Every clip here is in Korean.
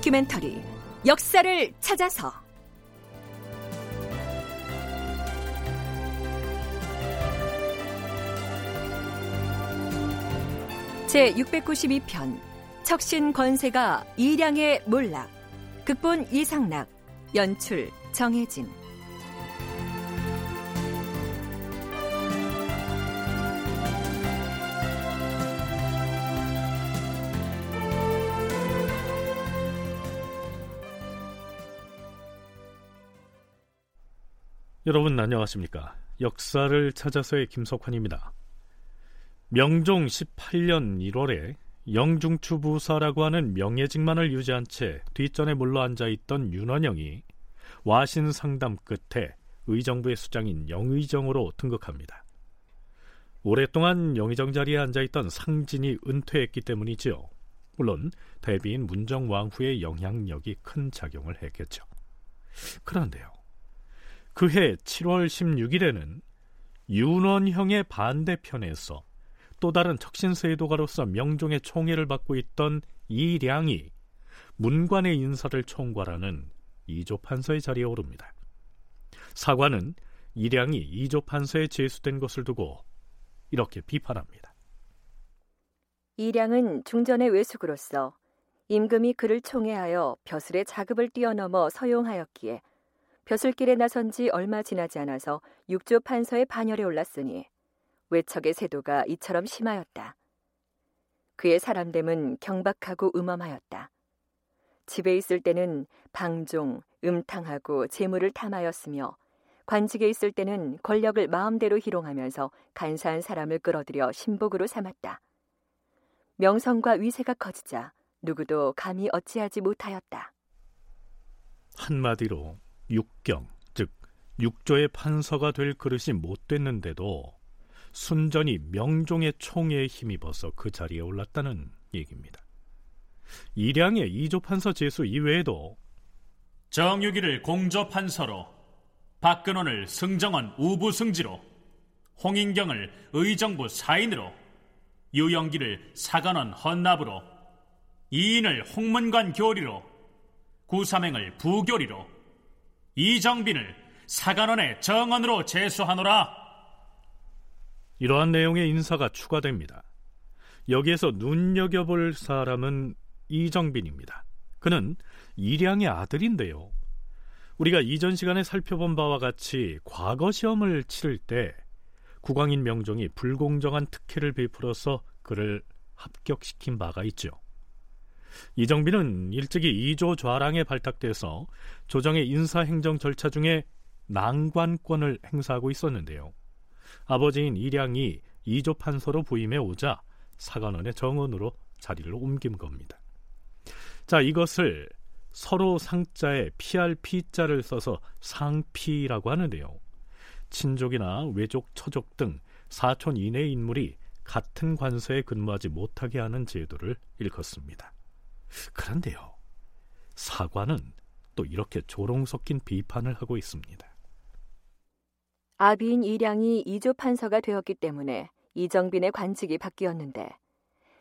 다큐멘터리 역사를 찾아서. 제 692편 척신 권세가 이량의 몰락. 극본 이상락 연출 정혜진 여러분 안녕하십니까? 역사를 찾아서의 김석환입니다. 명종 18년 1월에 영중추 부사라고 하는 명예직만을 유지한 채 뒷전에 물러 앉아 있던 윤원영이 와신 상담 끝에 의정부의 수장인 영의정으로 등극합니다. 오랫동안 영의정 자리에 앉아 있던 상진이 은퇴했기 때문이지요. 물론 대비인 문정왕후의 영향력이 큰 작용을 했겠죠. 그런데요. 그해 7월 16일에는 윤원형의 반대편에서 또 다른 척신세도가로서 명종의 총애를 받고 있던 이량이 문관의 인사를 총괄하는 이조판서의 자리에 오릅니다. 사관은 이량이 이조판서에 제수된 것을 두고 이렇게 비판합니다. 이량은 중전의 외숙으로서 임금이 그를 총애하여 벼슬의 자급을 뛰어넘어 서용하였기에 벼슬길에 나선 지 얼마 지나지 않아서 육조 판서의 반열에 올랐으니 외척의 세도가 이처럼 심하였다. 그의 사람됨은 경박하고 음험하였다. 집에 있을 때는 방종, 음탕하고 재물을 탐하였으며 관직에 있을 때는 권력을 마음대로 희롱하면서 간사한 사람을 끌어들여 신복으로 삼았다. 명성과 위세가 커지자 누구도 감히 어찌하지 못하였다. 한마디로 육경, 즉 육조의 판서가 될 그릇이 못 됐는데도 순전히 명종의 총에 힘입어서 그 자리에 올랐다는 얘기입니다. 이량의 이조 판서 제수 이외에도 정유기를 공조 판서로 박근원을 승정원 우부 승지로 홍인경을 의정부 사인으로 유영기를 사관원 헌납으로 이인을 홍문관 교리로 구삼행을 부교리로 이정빈을 사관원의 정원으로 제수하노라. 이러한 내용의 인사가 추가됩니다. 여기에서 눈여겨볼 사람은 이정빈입니다. 그는 이량의 아들인데요. 우리가 이전 시간에 살펴본 바와 같이 과거 시험을 치를 때 국왕인 명종이 불공정한 특혜를 베풀어서 그를 합격시킨 바가 있죠. 이정빈은 일찍이 이조 좌랑에 발탁돼서 조정의 인사 행정 절차 중에 난관권을 행사하고 있었는데요. 아버지인 이량이 이조 판서로 부임해 오자 사관원의 정원으로 자리를 옮긴 겁니다. 자, 이것을 서로 상자에 피자를 써서 상피라고 하는데요. 친족이나 외족, 처족 등 사촌 이내의 인물이 같은 관서에 근무하지 못하게 하는 제도를 일컫습니다. 그런데요, 사관은 또 이렇게 조롱 섞인 비판을 하고 있습니다. 아비인 이량이 이조 판서가 되었기 때문에 이정빈의 관직이 바뀌었는데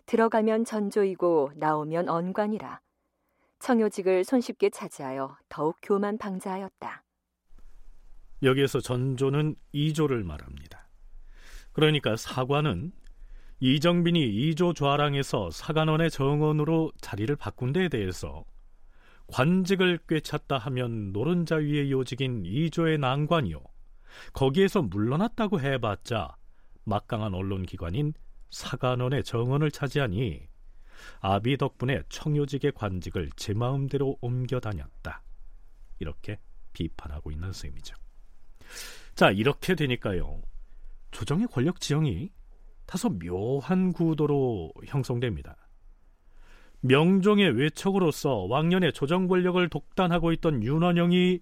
들어가면 전조이고 나오면 언관이라 청요직을 손쉽게 차지하여 더욱 교만 방자하였다. 여기에서 전조는 이조를 말합니다. 그러니까 사관은 이정빈이 이조 좌랑에서 사관원의 정원으로 자리를 바꾼 데에 대해서 관직을 꿰찼다 하면 노른자 위의 요직인 이조의 난관이요. 거기에서 물러났다고 해봤자 막강한 언론기관인 사관원의 정원을 차지하니 아비 덕분에 청요직의 관직을 제 마음대로 옮겨 다녔다. 이렇게 비판하고 있는 셈이죠. 자, 이렇게 되니까요. 조정의 권력 지형이 다소 묘한 구도로 형성됩니다. 명종의 외척으로서 왕년의 조정 권력을 독단하고 있던 윤원영이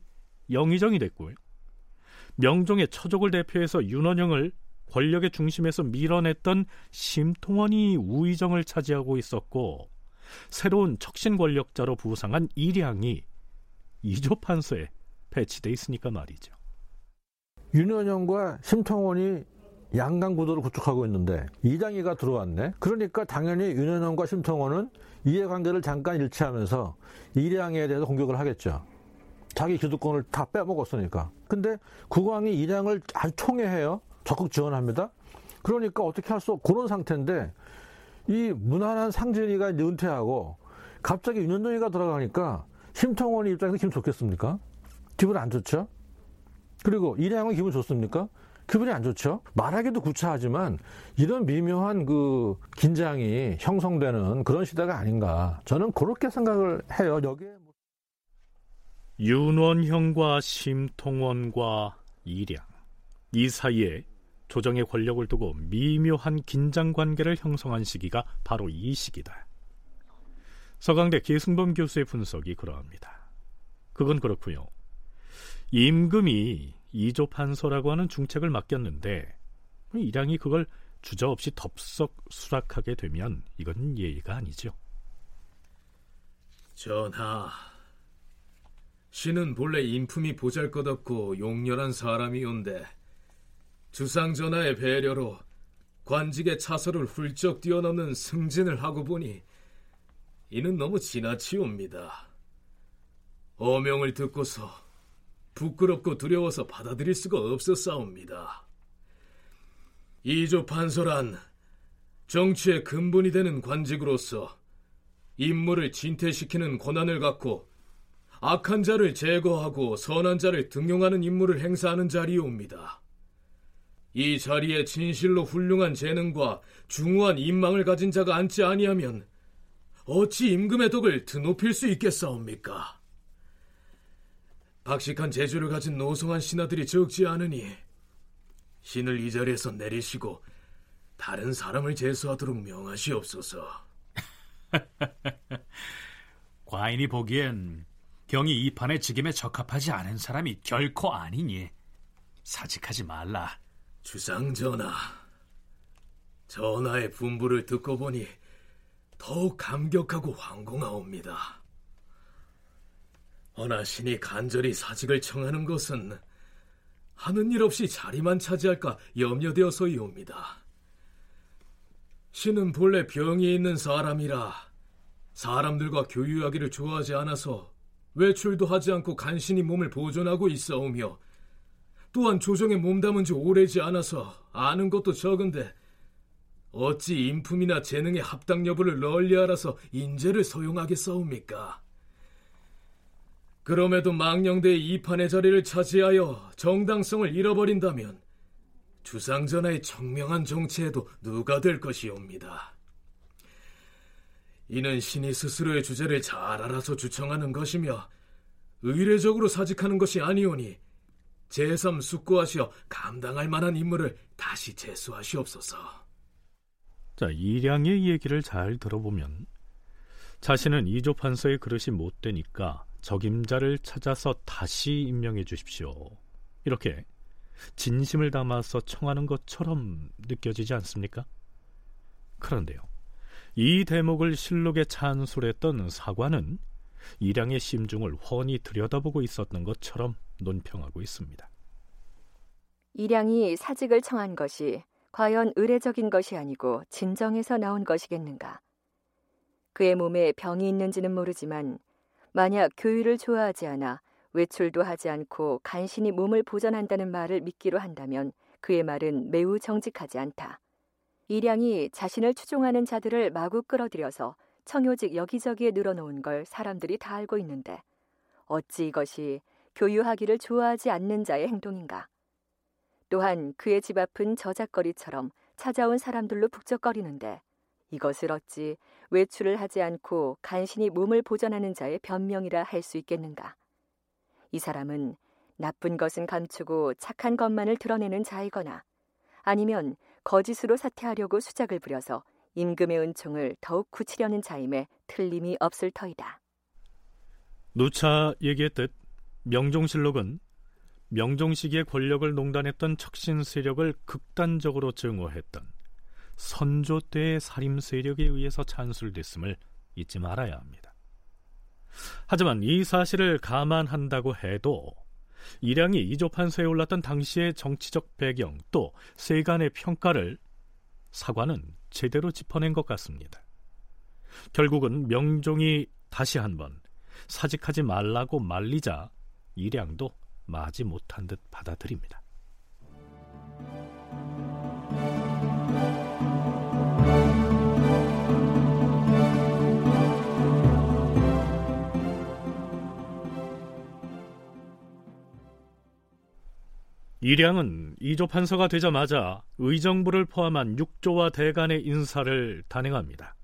영의정이 됐고요. 명종의 처족을 대표해서 윤원영을 권력의 중심에서 밀어냈던 심통원이 우의정을 차지하고 있었고 새로운 척신 권력자로 부상한 이량이 이조판서에 배치돼 있으니까 말이죠. 윤원영과 심통원이 양강 구도를 구축하고 있는데 이장이가 들어왔네. 그러니까 당연히 윤현영과 심통원은 이해관계를 잠깐 일치하면서 이량에 대해서 공격을 하겠죠. 자기 기득권을 다 빼먹었으니까. 근데 국왕이 이량을 아주 총애해요. 적극 지원합니다. 그러니까 어떻게 할 수 없고 그런 상태인데 이 무난한 상진이가 은퇴하고 갑자기 윤현동이가 들어가니까 심통원 입장에서 기분 좋겠습니까? 기분 안 좋죠? 그리고 이량은 기분 좋습니까? 기분이 안 좋죠. 말하기도 구차하지만 이런 미묘한 그 긴장이 형성되는 그런 시대가 아닌가. 저는 그렇게 생각을 해요. 여기에 뭐 윤원형과 심통원과 이량 이 사이에 조정의 권력을 두고 미묘한 긴장 관계를 형성한 시기가 바로 이 시기다. 서강대 계승범 교수의 분석이 그러합니다. 그건 그렇고요. 임금이 이조 판서라고 하는 중책을 맡겼는데 이량이 그걸 주저없이 덥석 수락하게 되면 이건 예의가 아니죠. 전하, 신은 본래 인품이 보잘것없고 용렬한 사람이온데 주상 전하의 배려로 관직의 차서를 훌쩍 뛰어넘는 승진을 하고 보니 이는 너무 지나치옵니다. 어명을 듣고서 부끄럽고 두려워서 받아들일 수가 없었사옵니다. 이조 판서란 정치의 근본이 되는 관직으로서 임무를 진퇴시키는 권한을 갖고 악한 자를 제거하고 선한 자를 등용하는 임무를 행사하는 자리이옵니다. 이 자리에 진실로 훌륭한 재능과 중후한 인망을 가진 자가 앉지 아니하면 어찌 임금의 덕을 드높일 수 있겠사옵니까? 박식한 재주를 가진 노성한 신하들이 적지 않으니 신을 이 자리에서 내리시고 다른 사람을 제수하도록 명하시옵소서. 과인이 보기엔 경이 이 판의 직임에 적합하지 않은 사람이 결코 아니니 사직하지 말라. 주상 전하, 전하의 분부를 듣고 보니 더욱 감격하고 황공하옵니다. 허나 신이 간절히 사직을 청하는 것은 하는 일 없이 자리만 차지할까 염려되어서이옵니다. 신은 본래 병이 있는 사람이라 사람들과 교유하기를 좋아하지 않아서 외출도 하지 않고 간신히 몸을 보존하고 있어오며 또한 조정에 몸담은 지 오래지 않아서 아는 것도 적은데 어찌 인품이나 재능의 합당 여부를 널리 알아서 인재를 소용하게 싸웁니까 그럼에도 망령대의 이판의 자리를 차지하여 정당성을 잃어버린다면 주상전하의 청명한 정치에도 누가 될 것이옵니다. 이는 신이 스스로의 주제를 잘 알아서 주청하는 것이며 의례적으로 사직하는 것이 아니오니 제3 숙고하시어 감당할 만한 임무를 다시 제수하시옵소서. 자, 이량의 얘기를 잘 들어보면 자신은 이조 판서의 그릇이 못 되니까 적임자를 찾아서 다시 임명해 주십시오. 이렇게 진심을 담아서 청하는 것처럼 느껴지지 않습니까? 그런데요. 이 대목을 실록에 찬술했던 사관은 이량의 심중을 훤히 들여다보고 있었던 것처럼 논평하고 있습니다. 이량이 사직을 청한 것이 과연 의례적인 것이 아니고 진정에서 나온 것이겠는가? 그의 몸에 병이 있는지는 모르지만 만약 교유를 좋아하지 않아 외출도 하지 않고 간신히 몸을 보전한다는 말을 믿기로 한다면 그의 말은 매우 정직하지 않다. 이량이 자신을 추종하는 자들을 마구 끌어들여서 청요직 여기저기에 늘어놓은 걸 사람들이 다 알고 있는데 어찌 이것이 교유하기를 좋아하지 않는 자의 행동인가? 또한 그의 집 앞은 저작거리처럼 찾아온 사람들로 북적거리는데 이것을 어찌 외출을 하지 않고 간신히 몸을 보전하는 자의 변명이라 할 수 있겠는가? 이 사람은 나쁜 것은 감추고 착한 것만을 드러내는 자이거나 아니면 거짓으로 사퇴하려고 수작을 부려서 임금의 은총을 더욱 굳히려는 자임에 틀림이 없을 터이다. 누차 얘기했듯 명종실록은 명종 시기의 권력을 농단했던 척신 세력을 극단적으로 증오했던 선조 때의 살림 세력에 의해서 찬술됐음을 잊지 말아야 합니다. 하지만 이 사실을 감안한다고 해도 일양이 이조판서에 올랐던 당시의 정치적 배경 또 세간의 평가를 사관은 제대로 짚어낸 것 같습니다. 결국은 명종이 다시 한번 사직하지 말라고 말리자 일양도 마지 못한 듯 받아들입니다. 이량은 이조 판서가 되자마자 의정부를 포함한 육조와 대간의 인사를 단행합니다.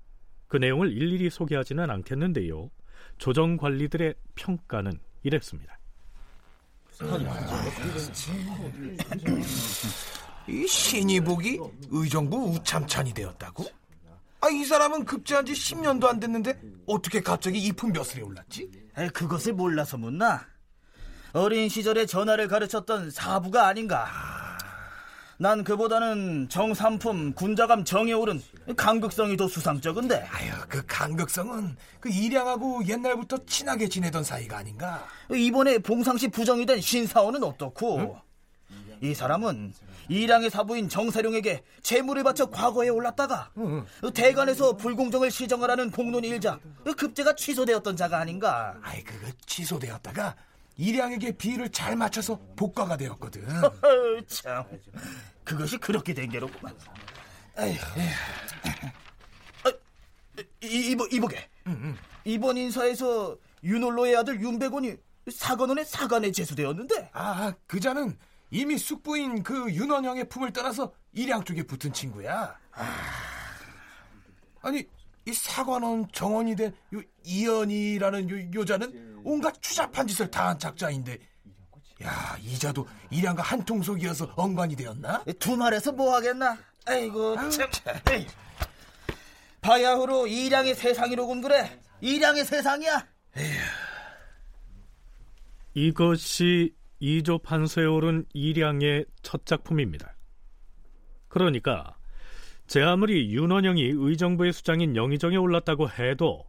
그 내용을 일일이 소개하지는 않겠는데요. 조정 관리들의 평가는 이랬습니다. 이 신이복이 의정부 우참찬이 되었다고? 아, 이 사람은 급제한 지 10년도 안 됐는데 어떻게 갑자기 이품 벼슬에 올랐지? 에, 그것을 몰라서 묻나? 어린 시절에 전화를 가르쳤던 사부가 아닌가? 난 그보다는 정삼품 군자감 정에 오른 강극성이 더 수상쩍은데. 아유, 그 강극성은 그 일양하고 옛날부터 친하게 지내던 사이가 아닌가? 이번에 봉상시 부정이 된 신사원은 어떻고? 응? 이 사람은 이량의 사부인 정사룡에게 재물을 바쳐 과거에 올랐다가 응. 대관에서 불공정을 시정하라는 공론 일자 급제가 취소되었던 자가 아닌가? 아이 그거 취소되었다가 이량에게 비를 잘 맞춰서 복과가 되었거든. 참, 그것이 그렇게 된 게로구만. 아, 이보 이보게. 응, 응. 이번 인사에서 윤홀로의 아들 윤백원이 사관원의 사관에 제수되었는데. 아, 그 자는 이미 숙부인 그 윤원영의 품을 따라서 이량 쪽에 붙은 친구야. 아... 아니 이 사관원 정원이 된 요 이연이라는 요, 여자는 온갖 추잡한 짓을 다한 작자인데 야 이자도 일양과 한통속이어서 엉관이 되었나? 두 말에서 뭐 하겠나? 아이고 참. 에이. 바야흐로 이량의 세상이로군 그래. 이량의 세상이야. 에휴. 이것이 이조 판서에 오른 이량의 첫 작품입니다. 그러니까 제 아무리 윤원영이 의정부의 수장인 영의정에 올랐다고 해도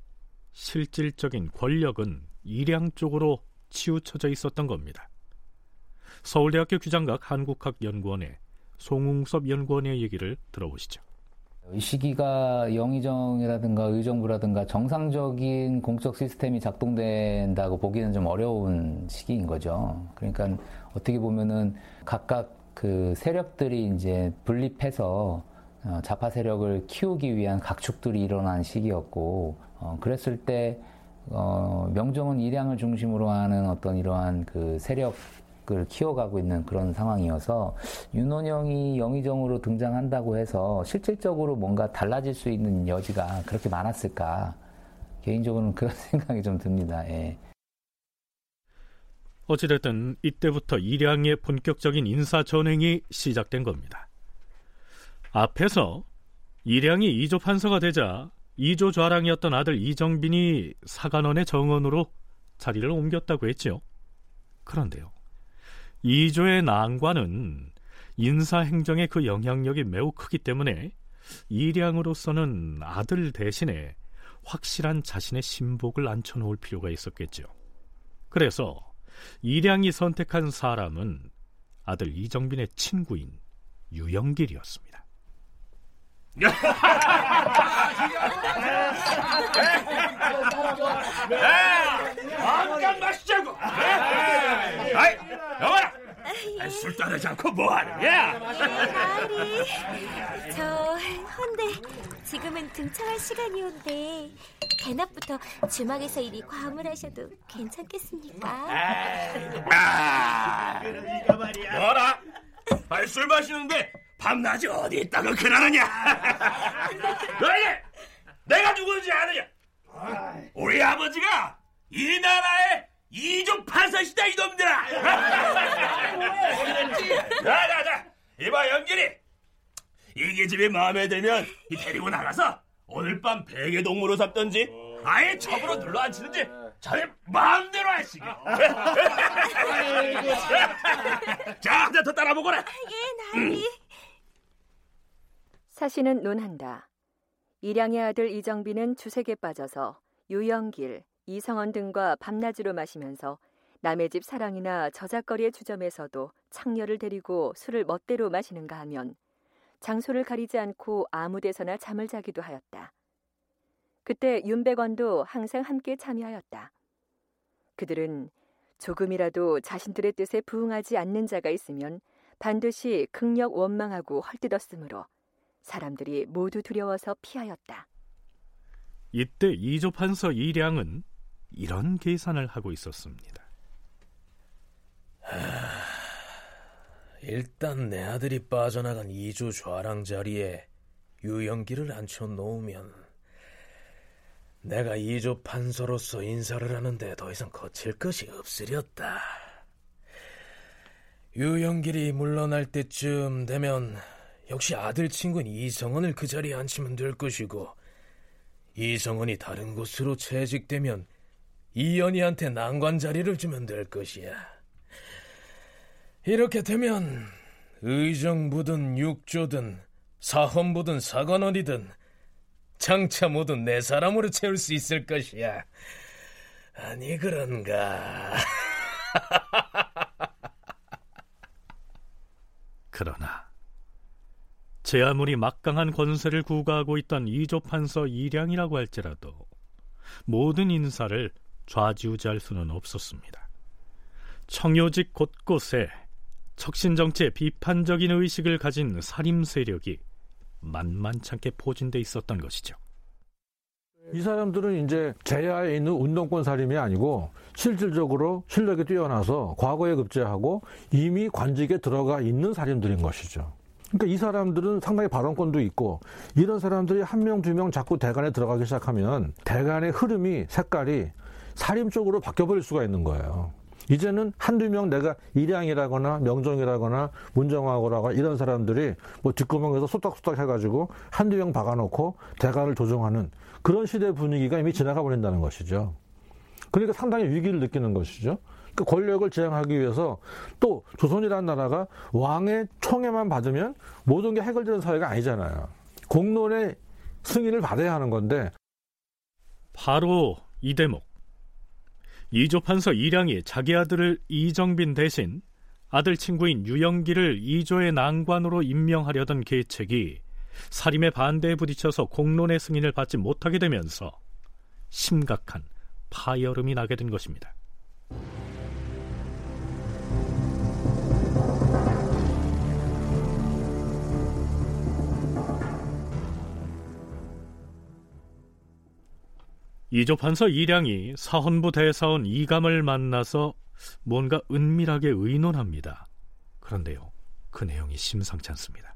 실질적인 권력은 이량 쪽으로 치우쳐져 있었던 겁니다. 서울대학교 규장각 한국학연구원의 송웅섭 연구원의 얘기를 들어보시죠. 이 시기가 영의정이라든가 의정부라든가 정상적인 공적 시스템이 작동된다고 보기는 좀 어려운 시기인 거죠. 그러니까 어떻게 보면은 각각 그 세력들이 이제 분립해서 어, 좌파 세력을 키우기 위한 각축들이 일어난 시기였고 어, 그랬을 때 어, 명종은 일양을 중심으로 하는 어떤 이러한 그 세력을 키워가고 있는 그런 상황이어서 윤원영이 영의정으로 등장한다고 해서 실질적으로 뭔가 달라질 수 있는 여지가 그렇게 많았을까 개인적으로는 그런 생각이 좀 듭니다. 예. 어찌됐든 이때부터 일양의 본격적인 인사 전횡이 시작된 겁니다. 앞에서 이량이 이조 판서가 되자 이조 좌랑이었던 아들 이정빈이 사관원의 정원으로 자리를 옮겼다고 했죠. 그런데요. 이조의 난관은 인사행정의 그 영향력이 매우 크기 때문에 이량으로서는 아들 대신에 확실한 자신의 신복을 앉혀놓을 필요가 있었겠죠. 그래서 이량이 선택한 사람은 아들 이정빈의 친구인 유영길이었습니다. 잠깐 마시자고. 아이, 여봐라. 술 따르지 않고 뭐 하느냐? 나으리, 저 헌데 지금은 등청할 시간이 온데 대낮부터 주막에서 이리 과음을 하셔도 괜찮겠습니까? 아, 너라, 술 마시는데 밤낮이 어디 있다고 그러느냐? 너희 내가 누구인지 아느냐? 우리 아버지가 이 나라의 이족 판사시다 이놈들아! 자자자 이봐 연길이 이게 집이 마음에 들면 이 데리고 나가서 오늘 밤 베개 동무로 잡던지 아예 첩으로 눌러 앉히든지 자네 마음대로 하시게. 자, 더 따라보거라. 예, 나리. 사신은 논한다. 이량의 아들 이정빈은 주색에 빠져서 유영길, 이성원 등과 밤낮으로 마시면서 남의 집 사랑이나 저작거리의 주점에서도 창녀를 데리고 술을 멋대로 마시는가 하면 장소를 가리지 않고 아무 데서나 잠을 자기도 하였다. 그때 윤백원도 항상 함께 참여하였다. 그들은 조금이라도 자신들의 뜻에 부응하지 않는 자가 있으면 반드시 극력 원망하고 헐뜯었으므로 사람들이 모두 두려워서 피하였다. 이때 이조 판서 이량은 이런 계산을 하고 있었습니다. 하... 일단 내 아들이 빠져나간 이조 좌랑 자리에 유영기를 앉혀놓으면 내가 이조 판서로서 인사를 하는데 더 이상 거칠 것이 없으렸다. 유영길이 물러날 때쯤 되면 역시 아들 친구인 이성원을 그 자리에 앉히면 될 것이고 이성원이 다른 곳으로 채직되면 이연희한테 난관 자리를 주면 될 것이야. 이렇게 되면 의정부든 육조든 사헌부든 사관원이든 장차 모두 내 사람으로 채울 수 있을 것이야. 아니 그런가? 그러나 제 아무리 막강한 권세를 구가하고 있던 이조 판서 이량이라고 할지라도 모든 인사를 좌지우지할 수는 없었습니다. 청요직 곳곳에 척신정치에 비판적인 의식을 가진 살림 세력이 만만찮게 포진돼 있었던 것이죠. 이 사람들은 이제 제야에 있는 운동권 살림이 아니고 실질적으로 실력이 뛰어나서 과거에 급제하고 이미 관직에 들어가 있는 살림들인 것이죠. 그러니까 이 사람들은 상당히 발언권도 있고 이런 사람들이 한 명, 두 명 자꾸 대관에 들어가기 시작하면 대관의 흐름이 색깔이 살림 쪽으로 바뀌어버릴 수가 있는 거예요. 이제는 한두 명 내가 일양이라거나 명종이라거나 문정하고라거나 이런 사람들이 뭐 뒷구멍에서 소딱소딱 해가지고 한두 명 박아놓고 대가를 조종하는 그런 시대 분위기가 이미 지나가 버린다는 것이죠. 그러니까 상당히 위기를 느끼는 것이죠. 그 권력을 지향하기 위해서 또 조선이라는 나라가 왕의 총애만 받으면 모든 게 해결되는 사회가 아니잖아요. 공론의 승인을 받아야 하는 건데 바로 이 대목 이조 판서 이량이 자기 아들을 이정빈 대신 아들 친구인 유영기를 이조의 난관으로 임명하려던 계책이 사림의 반대에 부딪혀서 공론의 승인을 받지 못하게 되면서 심각한 파열음이 나게 된 것입니다. 이조 판서 이량이 사헌부 대사원 이감을 만나서 뭔가 은밀하게 의논합니다. 그런데요, 그 내용이 심상치 않습니다.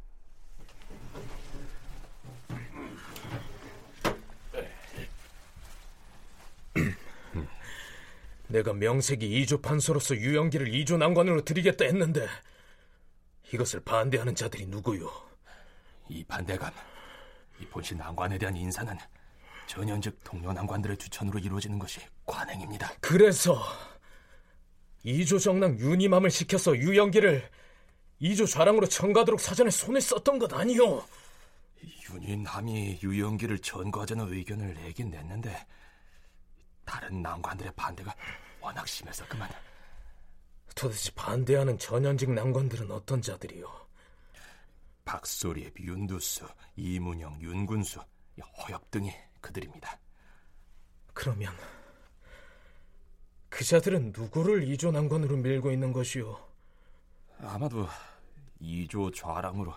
내가 명색이 이조 판서로서 유영기를 이조 난관으로 드리겠다 했는데 이것을 반대하는 자들이 누구요? 이 반대감, 이 본실 난관에 대한 인사는 전현직 동료 난관들의 추천으로 이루어지는 것이 관행입니다. 그래서 이조 정랑 윤희맘을 시켜서 유영기를 이조 좌랑으로 청가도록 사전에 손을 썼던 것 아니오? 윤희남이 유영기를 전과하자는 의견을 내긴 냈는데 다른 난관들의 반대가 워낙 심해서 그만. 도대체 반대하는 전현직 난관들은 어떤 자들이요? 박소립, 윤두수, 이문영, 윤군수, 허엽 등이 그들입니다. 그러면 그 자들은 누구를 이조 난관으로 밀고 있는 것이오? 아마도 이조 좌랑으로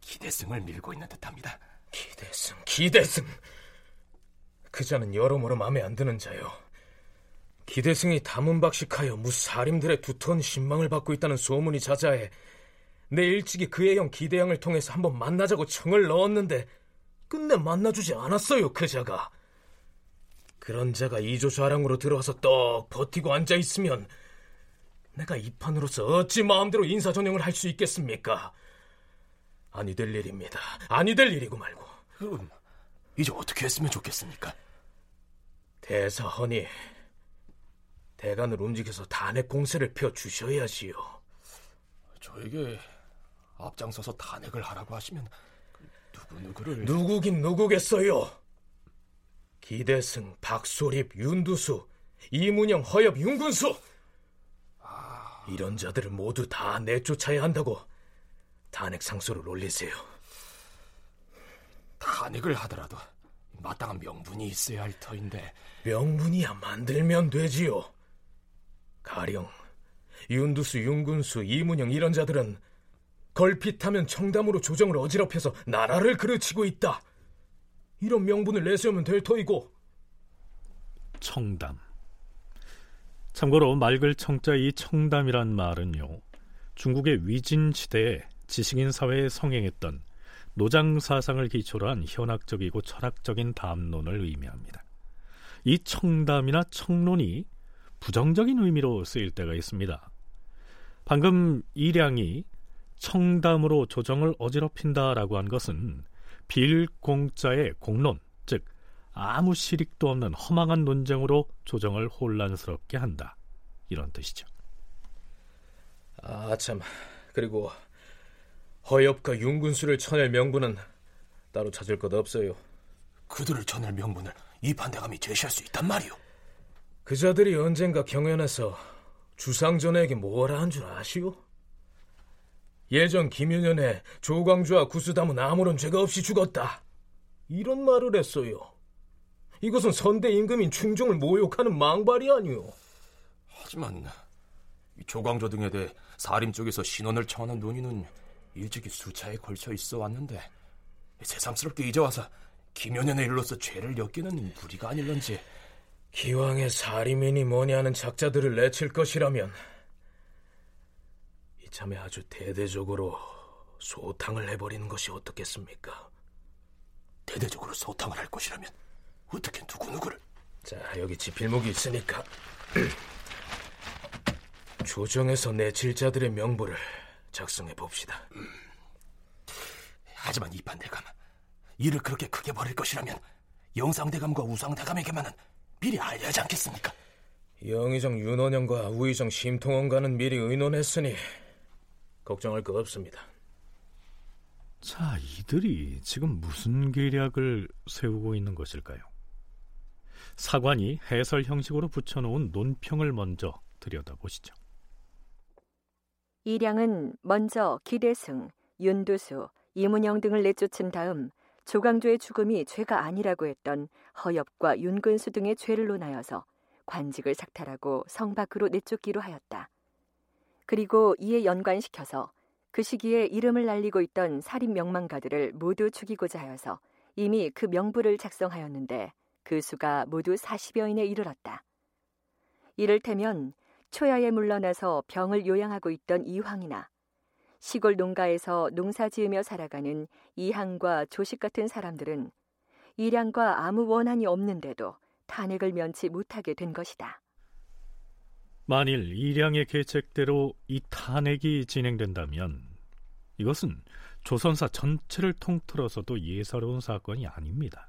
기대승을 밀고 있는 듯합니다. 기대승, 기대승. 그 자는 여러모로 마음에 안 드는 자요. 기대승이 다문박식하여 무사림들의 두터운 신망을 받고 있다는 소문이 자자해 내 일찍이 그의 형 기대양을 통해서 한번 만나자고 청을 넣었는데 끝내 만나주지 않았어요, 그 자가. 그런 자가 이조 좌랑으로 들어와서 떡 버티고 앉아 있으면 내가 이 판으로서 어찌 마음대로 인사 전형을 할 수 있겠습니까? 아니 될 일입니다. 아니 될 일이고 말고. 그럼 이제 어떻게 했으면 좋겠습니까? 대사헌이 대간을 움직여서 단핵 공세를 펴 주셔야지요. 저에게 앞장서서 탄핵을 하라고 하시면 누구누구를 누구긴 누구겠어요. 기대승, 박소립, 윤두수 이문영, 허엽, 윤군수 이런 자들을 모두 다 내쫓아야 한다고 탄핵 상소를 올리세요. 탄핵을 하더라도 마땅한 명분이 있어야 할 터인데 명분이야 만들면 되지요. 가령 윤두수, 윤군수, 이문영 이런 자들은 걸핏하면 청담으로 조정을 어지럽혀서 나라를 그르치고 있다. 이런 명분을 내세우면 될 터이고 청담 참고로 맑을 청자 이 청담이란 말은요 중국의 위진 시대에 지식인 사회에 성행했던 노장 사상을 기초로 한 현학적이고 철학적인 담론을 의미합니다. 이 청담이나 청론이 부정적인 의미로 쓰일 때가 있습니다. 방금 이량이 청담으로 조정을 어지럽힌다라고 한 것은 빌공자의 공론, 즉 아무 실익도 없는 허망한 논쟁으로 조정을 혼란스럽게 한다. 이런 뜻이죠. 아, 참. 그리고 허엽과 윤군수를 쳐낼 명분은 따로 찾을 것 없어요. 그들을 쳐낼 명분을 이 판대감이 제시할 수 있단 말이오. 그 자들이 언젠가 경연에서 주상전에게 뭐라 한 줄 아시오? 예전 김윤현의 조광주와 구수담은 아무런 죄가 없이 죽었다. 이런 말을 했어요. 이것은 선대 임금인 충종을 모욕하는 망발이 아니오. 하지만 조광조 등에 대해 사림 쪽에서 신원을 청하는 논의는 일찍이 수차에 걸쳐 있어 왔는데 새삼스럽게 이제 와서 김연현의 일로서 죄를 엮이는 무리가 아닐런지 기왕에 사림인이 뭐냐는 작자들을 내칠 것이라면 이참에 아주 대대적으로 소탕을 해버리는 것이 어떻겠습니까? 대대적으로 소탕을 할 것이라면 어떻게 누구누구를 자 여기 지필목이 있으니까 조정에서 내칠 자들의 명부를 작성해 봅시다 음. 하지만 이판대감 일을 그렇게 크게 벌일 것이라면 영상대감과 우상대감에게만은 미리 알려야 하지 않겠습니까? 영의정 윤원영과 우의정 심통원과는 미리 의논했으니 걱정할 거 없습니다. 자, 이들이 지금 무슨 계략을 세우고 있는 것일까요? 사관이 해설 형식으로 붙여놓은 논평을 먼저 들여다보시죠. 이량은 먼저 기대승, 윤두수, 이문영 등을 내쫓은 다음 조광조의 죽음이 죄가 아니라고 했던 허엽과 윤근수 등의 죄를 논하여서 관직을 삭탈하고 성 밖으로 내쫓기로 하였다. 그리고 이에 연관시켜서 그 시기에 이름을 날리고 있던 살인 명망가들을 모두 죽이고자 하여서 이미 그 명부를 작성하였는데 그 수가 모두 40여인에 이르렀다. 이를테면 초야에 물러나서 병을 요양하고 있던 이황이나 시골 농가에서 농사 지으며 살아가는 이항과 조식 같은 사람들은 이량과 아무 원한이 없는데도 탄핵을 면치 못하게 된 것이다. 만일 이량의 계책대로 이 탄핵이 진행된다면 이것은 조선사 전체를 통틀어서도 예사로운 사건이 아닙니다.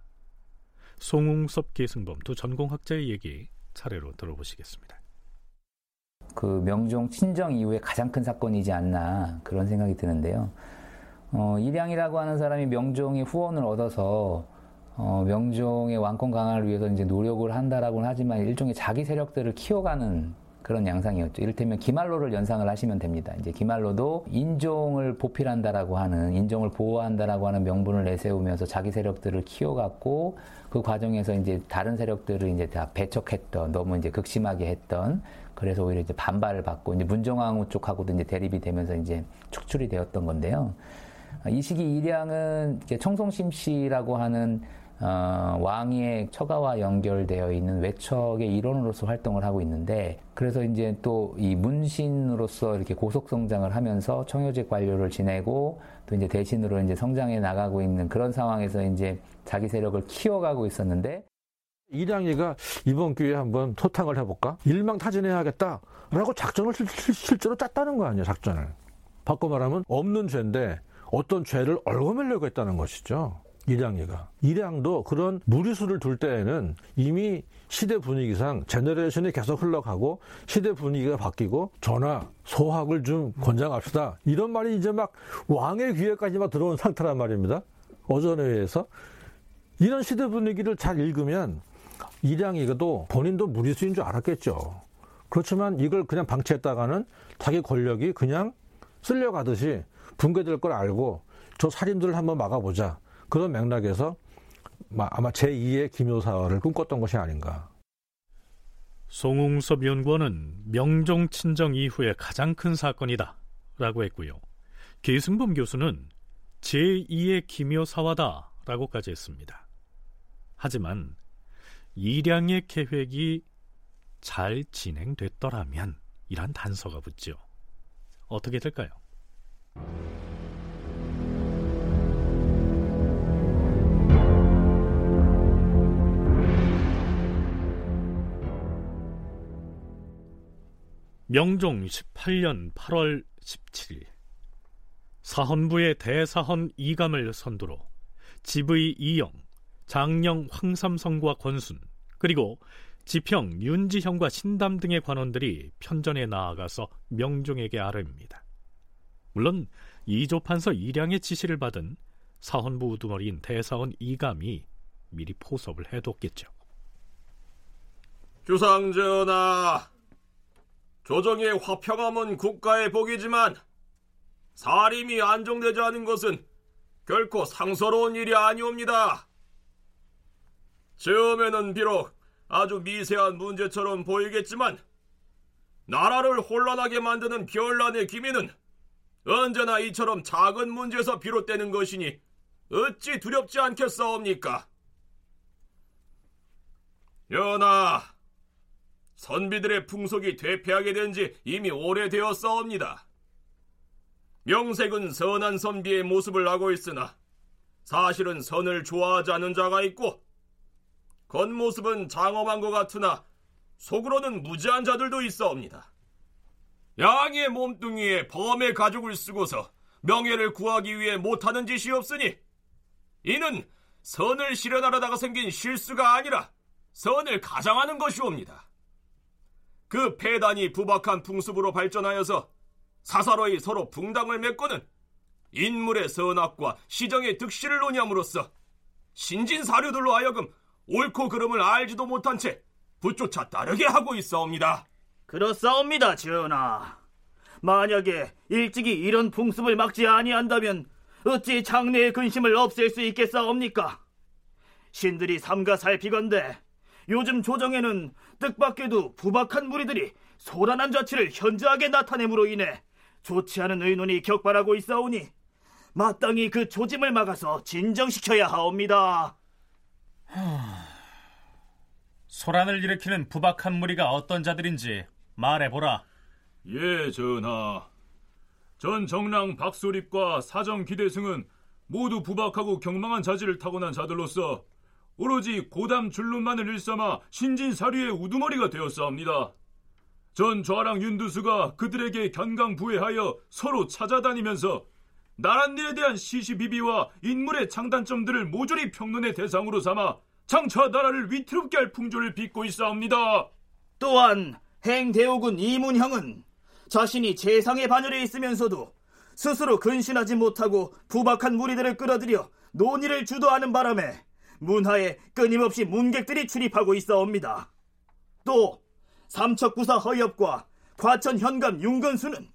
송웅섭 계승범 두 전공학자의 얘기 차례로 들어보시겠습니다. 그 명종 친정 이후에 가장 큰 사건이지 않나 그런 생각이 드는데요. 어, 이량이라고 하는 사람이 명종의 후원을 얻어서 어, 명종의 왕권 강화를 위해서 이제 노력을 한다라고는 하지만 일종의 자기 세력들을 키워가는 그런 양상이었죠. 이를테면 기말로를 연상을 하시면 됩니다. 이제 기말로도 인종을 보필한다라고 하는 인종을 보호한다라고 하는 명분을 내세우면서 자기 세력들을 키워갔고 그 과정에서 이제 다른 세력들을 이제 다 배척했던 너무 이제 극심하게 했던 그래서 오히려 이제 반발을 받고 이제 문정왕후 쪽하고도 이제 대립이 되면서 이제 축출이 되었던 건데요. 이 시기 이량은 청송심 씨라고 하는 어, 왕의 처가와 연결되어 있는 외척의 일원으로서 활동을 하고 있는데 그래서 이제 또 이 문신으로서 이렇게 고속 성장을 하면서 청요직 관료를 지내고 또 이제 대신으로 이제 성장해 나가고 있는 그런 상황에서 이제 자기 세력을 키워가고 있었는데 이량이가 이번 기회에 한번 소탕을 해볼까? 일망타진해야겠다라고 작전을 실제로 짰다는 거 아니에요, 작전을. 바꿔 말하면 없는 죄인데 어떤 죄를 얽어매려고 했다는 것이죠. 이량이가. 이량도 그런 무리수를 둘 때에는 이미 시대 분위기상 generation이 계속 흘러가고 시대 분위기가 바뀌고 전하 소학을 좀 권장합시다. 이런 말이 이제 막 왕의 귀에까지 막 들어온 상태란 말입니다. 어전에 의해서. 이런 시대 분위기를 잘 읽으면 이량이도 본인도 무리수인 줄 알았겠죠. 그렇지만 이걸 그냥 방치했다가는 자기 권력이 그냥 쓸려가듯이 붕괴될 걸 알고 저 살인들을 한번 막아보자. 그런 맥락에서 아마 제2의 기묘사를 꿈꿨던 것이 아닌가. 송웅섭 연구원은 명종 친정 이후에 가장 큰 사건이다 라고 했고요. 계승범 교수는 제2의 기묘사화다 라고까지 했습니다. 하지만 이량의 계획이 잘 진행됐더라면 이란 단서가 붙죠. 어떻게 될까요? 명종 18년 8월 17일 사헌부의 대사헌 이감을 선두로 지의 이영, 장령 황삼성과 권순 그리고 지평 윤지형과 신담 등의 관원들이 편전에 나아가서 명종에게 아뢰입니다. 물론 이조판서 이량의 지시를 받은 사헌부 우두머리인 대사헌 이감이 미리 포섭을 해뒀겠죠. 주상전하, 조정의 화평함은 국가의 복이지만 사림이 안정되지 않은 것은 결코 상서로운 일이 아니옵니다. 처음에는 비록 아주 미세한 문제처럼 보이겠지만 나라를 혼란하게 만드는 별난의 기미는 언제나 이처럼 작은 문제에서 비롯되는 것이니 어찌 두렵지 않겠사옵니까? 연하, 선비들의 풍속이 퇴폐하게 된 지 이미 오래되었사옵니다. 명색은 선한 선비의 모습을 하고 있으나 사실은 선을 좋아하지 않는 자가 있고 겉모습은 장엄한 것 같으나 속으로는 무지한 자들도 있어옵니다. 양의 몸뚱이에 범의 가죽을 쓰고서 명예를 구하기 위해 못하는 짓이 없으니 이는 선을 실현하려다가 생긴 실수가 아니라 선을 가장하는 것이옵니다. 그 폐단이 부박한 풍습으로 발전하여서 사사로이 서로 붕당을 맺고는 인물의 선악과 시정의 득실을 논의함으로써 신진사료들로 하여금 옳고 그름을 알지도 못한 채 부조차 따르게 하고 있사옵니다. 그렇사옵니다, 전하. 만약에 일찍이 이런 풍습을 막지 아니한다면 어찌 장래의 근심을 없앨 수 있겠사옵니까? 신들이 삼가 살피건대 요즘 조정에는 뜻밖에도 부박한 무리들이 소란한 자취를 현저하게 나타냄으로 인해 좋지 않은 의논이 격발하고 있사오니 마땅히 그 조짐을 막아서 진정시켜야 하옵니다. 소란을 일으키는 부박한 무리가 어떤 자들인지 말해보라. 예, 전하. 전 정랑 박소립과 사정 기대승은 모두 부박하고 경망한 자질을 타고난 자들로서 오로지 고담 줄론만을 일삼아 신진사류의 우두머리가 되었사옵니다. 전 좌랑 윤두수가 그들에게 견강부회하여 서로 찾아다니면서 나란 일에 대한 시시비비와 인물의 장단점들을 모조리 평론의 대상으로 삼아 장차 나라를 위태롭게 할 풍조를 빚고 있사옵니다. 또한 행대오군 이문형은 자신이 재상의 반열에 있으면서도 스스로 근신하지 못하고 부박한 무리들을 끌어들여 논의를 주도하는 바람에 문하에 끊임없이 문객들이 출입하고 있어옵니다. 또 삼척구사 허엽과 과천 현감 윤건수는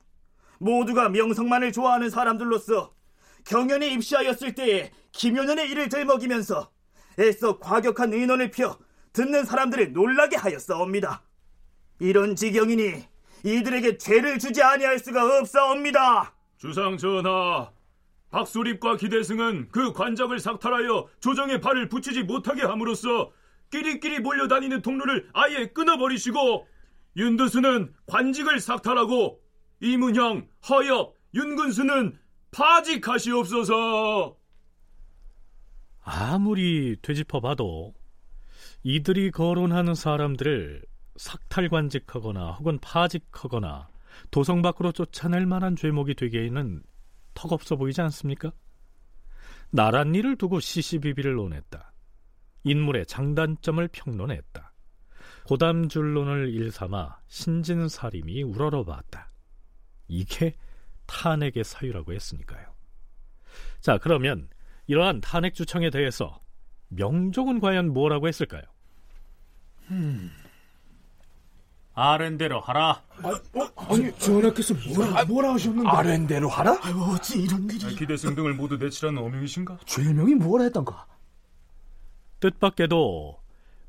모두가 명성만을 좋아하는 사람들로서 경연에 입시하였을 때에 김효년의 일을 들먹이면서 애써 과격한 의논을 펴 듣는 사람들을 놀라게 하였사옵니다. 이런 지경이니 이들에게 죄를 주지 아니할 수가 없사옵니다. 주상 전하, 박수립과 기대승은 그 관작을 삭탈하여 조정의 발을 붙이지 못하게 함으로써 끼리끼리 몰려다니는 통로를 아예 끊어버리시고 윤두수는 관직을 삭탈하고 이문형, 허엽, 윤근수는 파직하시옵소서. 아무리 되짚어봐도 이들이 거론하는 사람들을 삭탈관직하거나 혹은 파직하거나 도성 밖으로 쫓아낼 만한 죄목이 되기에는 턱없어 보이지 않습니까? 나란 일을 두고 시시비비를 논했다. 인물의 장단점을 평론했다. 고담줄론을 일삼아 신진사림이 우러러봤다. 이게 탄핵의 사유라고 했으니까요. 자, 그러면 이러한 탄핵 주청에 대해서 명종은 과연 뭐라고 했을까요? 음. 아랜대로 하라. 아, 어? 니 전하께서 뭐라 뭐라 하셨는데? 아랜대로 하라? 아유, 어찌 이런 일이? 기대승 등을 모두 내치라는 어명이신가? 죄명이 뭐라 했던가? 뜻밖에도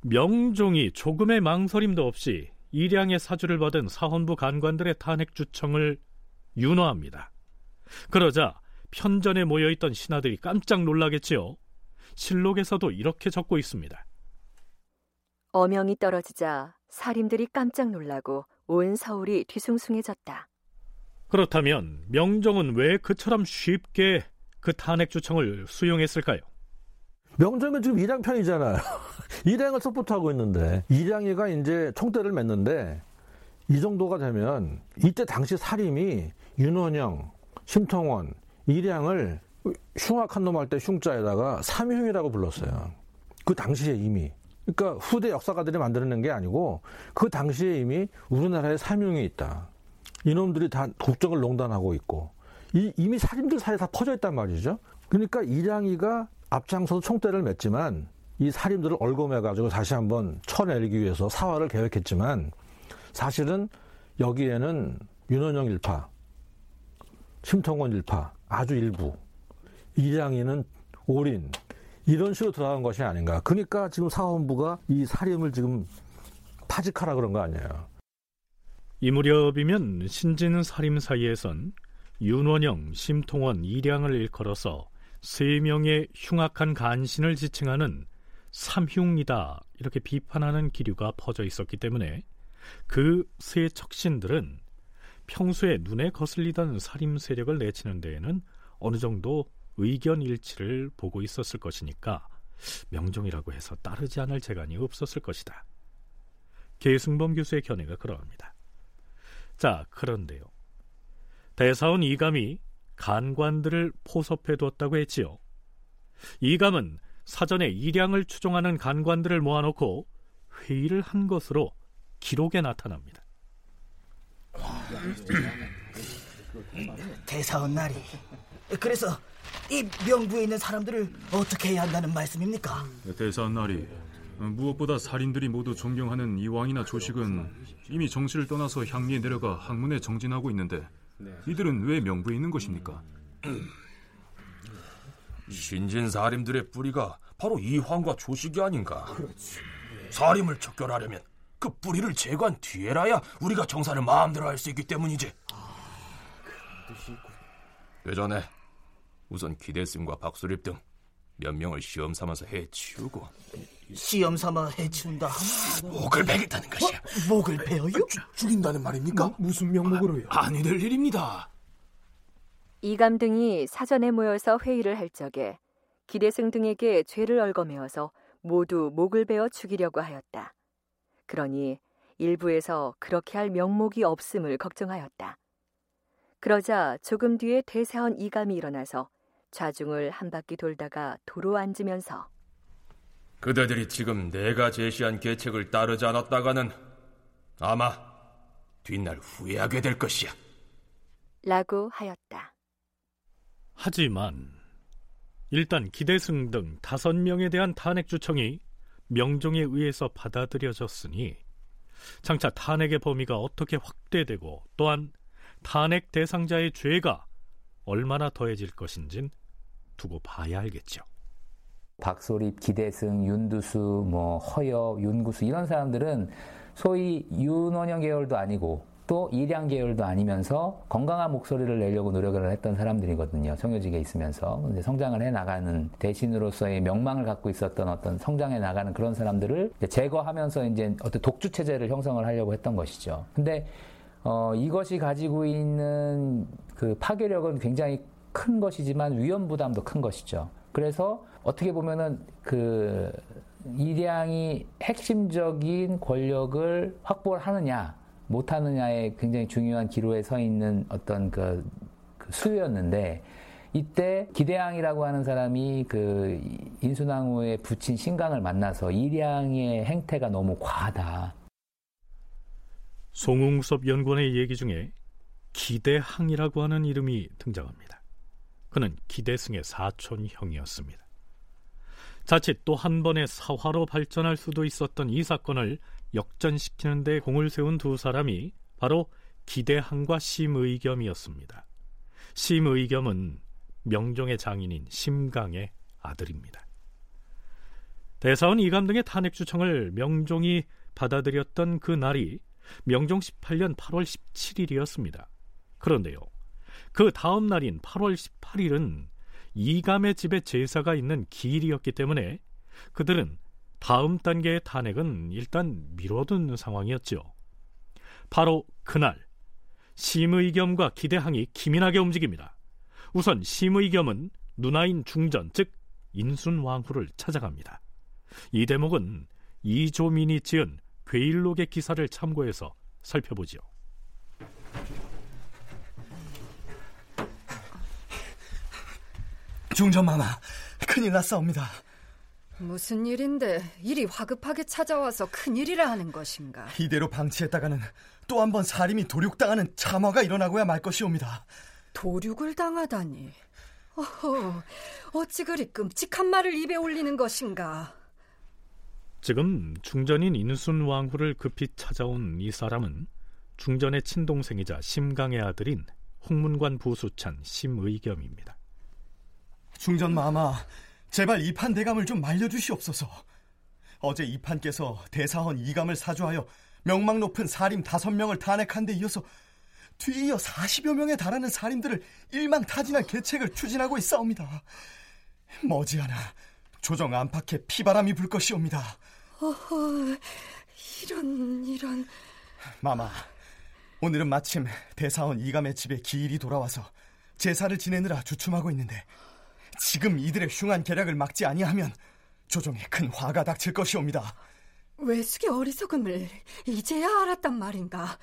명종이 조금의 망설임도 없이 일양의 사주를 받은 사헌부 간관들의 탄핵 주청을 윤화합니다. 그러자 편전에 모여있던 신하들이 깜짝 놀라겠지요. 실록에서도 이렇게 적고 있습니다. 어명이 떨어지자 사림들이 깜짝 놀라고 온 서울이 뒤숭숭해졌다. 그렇다면 명종은 왜 그처럼 쉽게 그 탄핵 주청을 수용했을까요? 명종은 지금 일양 편이잖아요. 일양을 서포트하고 있는데 일양이가 이제 총대를 맺는데 이 정도가 되면 이때 당시 사림이 윤원영, 심통원, 일양을 흉악한 놈 할 때 흉자에다가 삼흉이라고 불렀어요. 그 당시에 이미. 그러니까 후대 역사가들이 만들어낸 게 아니고 그 당시에 이미 우리나라에 삼흉이 있다. 이놈들이 다 국정을 농단하고 있고 이, 이미 살인들 사이에 다 퍼져 있단 말이죠. 그러니까 일양이가 앞장서서 총대를 맺지만 이 살인들을 얼검해가지고 다시 한번 쳐내기 위해서 사활을 계획했지만 사실은 여기에는 윤원영 일파, 심통원 일파 아주 일부, 일양이는 올인 이런 식으로 들어간 것이 아닌가. 그러니까 지금 사원부가 이 살인을 지금 파직하라 그런 거 아니에요. 이 무렵이면 신진 살인 사이에선 윤원영, 심통원, 이량을 일컬어서 세 명의 흉악한 간신을 지칭하는 삼흉이다 이렇게 비판하는 기류가 퍼져 있었기 때문에 그 세 척신들은 평소에 눈에 거슬리던 살인 세력을 내치는 데에는 어느 정도 의견 일치를 보고 있었을 것이니까 명종이라고 해서 따르지 않을 재간이 없었을 것이다. 계승범 교수의 견해가 그러합니다. 자, 그런데요. 대사원 이감이 간관들을 포섭해 두었다고 했지요. 이감은 사전에 일량을 추종하는 간관들을 모아놓고 회의를 한 것으로 기록에 나타납니다. 대사원 날이 그래서 이 명부에 있는 사람들을 어떻게 해야 한다는 말씀입니까? 날이 무엇보다 살인들이 모두 존경하는 이왕이나 조식은 이미 정시를 떠나서 향리에 내려가 학문에 정진하고 있는데 이들은 왜 명부에 있는 것입니까? 신진 사림들의 뿌리가 바로 이황과 조식이 아닌가. 사림을 척결하려면 그 뿌리를 제거한 뒤에라야 우리가 정사를 마음대로 할 수 있기 때문이지. 그 전에 우선 기대승과 박수립 등 몇 명을 시험 삼아서 해치우고 시험 삼아 해치운다 목을 베겠다는 것이야. 어, 목을 베어요? 주, 죽인다는 말입니까? 뭐, 무슨 명목으로요? 아, 아니 될 일입니다. 이감 등이 사전에 모여서 회의를 할 적에 기대승 등에게 죄를 얽어매어서 모두 목을 베어 죽이려고 하였다. 그러니 일부에서 그렇게 할 명목이 없음을 걱정하였다. 그러자 조금 뒤에 대사원 이감이 일어나서 좌중을 한 바퀴 돌다가 도로 앉으면서 그대들이 지금 내가 제시한 계책을 따르지 않았다가는 아마 뒷날 후회하게 될 것이야. 라고 하였다. 하지만 일단 기대승 등 다섯 명에 대한 탄핵 주청이 명종에 의해서 받아들여졌으니 장차 탄핵의 범위가 어떻게 확대되고 또한 탄핵 대상자의 죄가 얼마나 더해질 것인진 두고 봐야 알겠죠. 박소립, 기대승, 윤두수, 뭐 허엽, 윤구수 이런 사람들은 소위 윤원영 계열도 아니고 또 일양 계열도 아니면서 건강한 목소리를 내려고 노력을 했던 사람들이거든요. 청교직에 있으면서 이제 성장을 해 나가는 대신으로서의 명망을 갖고 있었던 어떤 성장해 나가는 그런 사람들을 이제 제거하면서 이제 어떤 독주 체제를 형성을 하려고 했던 것이죠. 근데 어, 이것이 가지고 있는 그 파괴력은 굉장히 큰 것이지만 위험 부담도 큰 것이죠. 그래서 어떻게 보면은 그 일양이 핵심적인 권력을 확보를 하느냐 못하느냐에 굉장히 중요한 기로에 서 있는 어떤 그, 그 수요였는데 이때 기대양이라고 하는 사람이 그 인순왕후에 붙인 신강을 만나서 일양의 행태가 너무 과하다. 송웅섭 연구원의 얘기 중에 기대항이라고 하는 이름이 등장합니다. 그는 기대승의 사촌 형이었습니다. 자칫 또 한 번의 사화로 발전할 수도 있었던 이 사건을 역전시키는 데 공을 세운 두 사람이 바로 기대항과 심의겸이었습니다. 심의겸은 명종의 장인인 심강의 아들입니다. 대사원 이감 등의 탄핵 주청을 명종이 받아들였던 그 날이 명종 18년 8월 17일이었습니다. 그런데요. 그 다음 날인 8월 18일은 이감의 집에 제사가 있는 기일이었기 때문에 그들은 다음 단계의 탄핵은 일단 미뤄둔 상황이었죠. 바로 그날 심의겸과 기대항이 기민하게 움직입니다. 우선 심의겸은 누나인 중전 즉 인순왕후를 찾아갑니다. 이 대목은 이조민이 지은 괴일록의 기사를 참고해서 살펴보지요. 중전마마, 큰일 났사옵니다. 무슨 일인데 일이 화급하게 찾아와서 큰일이라 하는 것인가? 이대로 방치했다가는 또 한 번 살인이 도륙당하는 참화가 일어나고야 말 것이옵니다. 도륙을 당하다니. 어허, 어찌 그리 끔찍한 말을 입에 올리는 것인가? 지금 중전인 인순 왕후를 급히 찾아온 이 사람은 중전의 친동생이자 심강의 아들인 홍문관 부수찬 심의겸입니다. 중전 마마, 제발 이판 대감을 좀 말려주시옵소서. 어제 이판께서 대사헌 이감을 사주하여 명망 높은 사림 다섯 명을 탄핵한 데 이어서 뒤이어 40여 명에 달하는 사림들을 일망타진할 계책을 추진하고 있사옵니다. 머지않아 조정 안팎에 피바람이 불 것이옵니다. 어허, 이런 이런. 마마, 오늘은 마침 대사원 이감의 집에 기일이 돌아와서 제사를 지내느라 주춤하고 있는데 지금 이들의 흉한 계략을 막지 아니하면 조정에 큰 화가 닥칠 것이옵니다. 외숙의 어리석음을 이제야 알았단 말인가?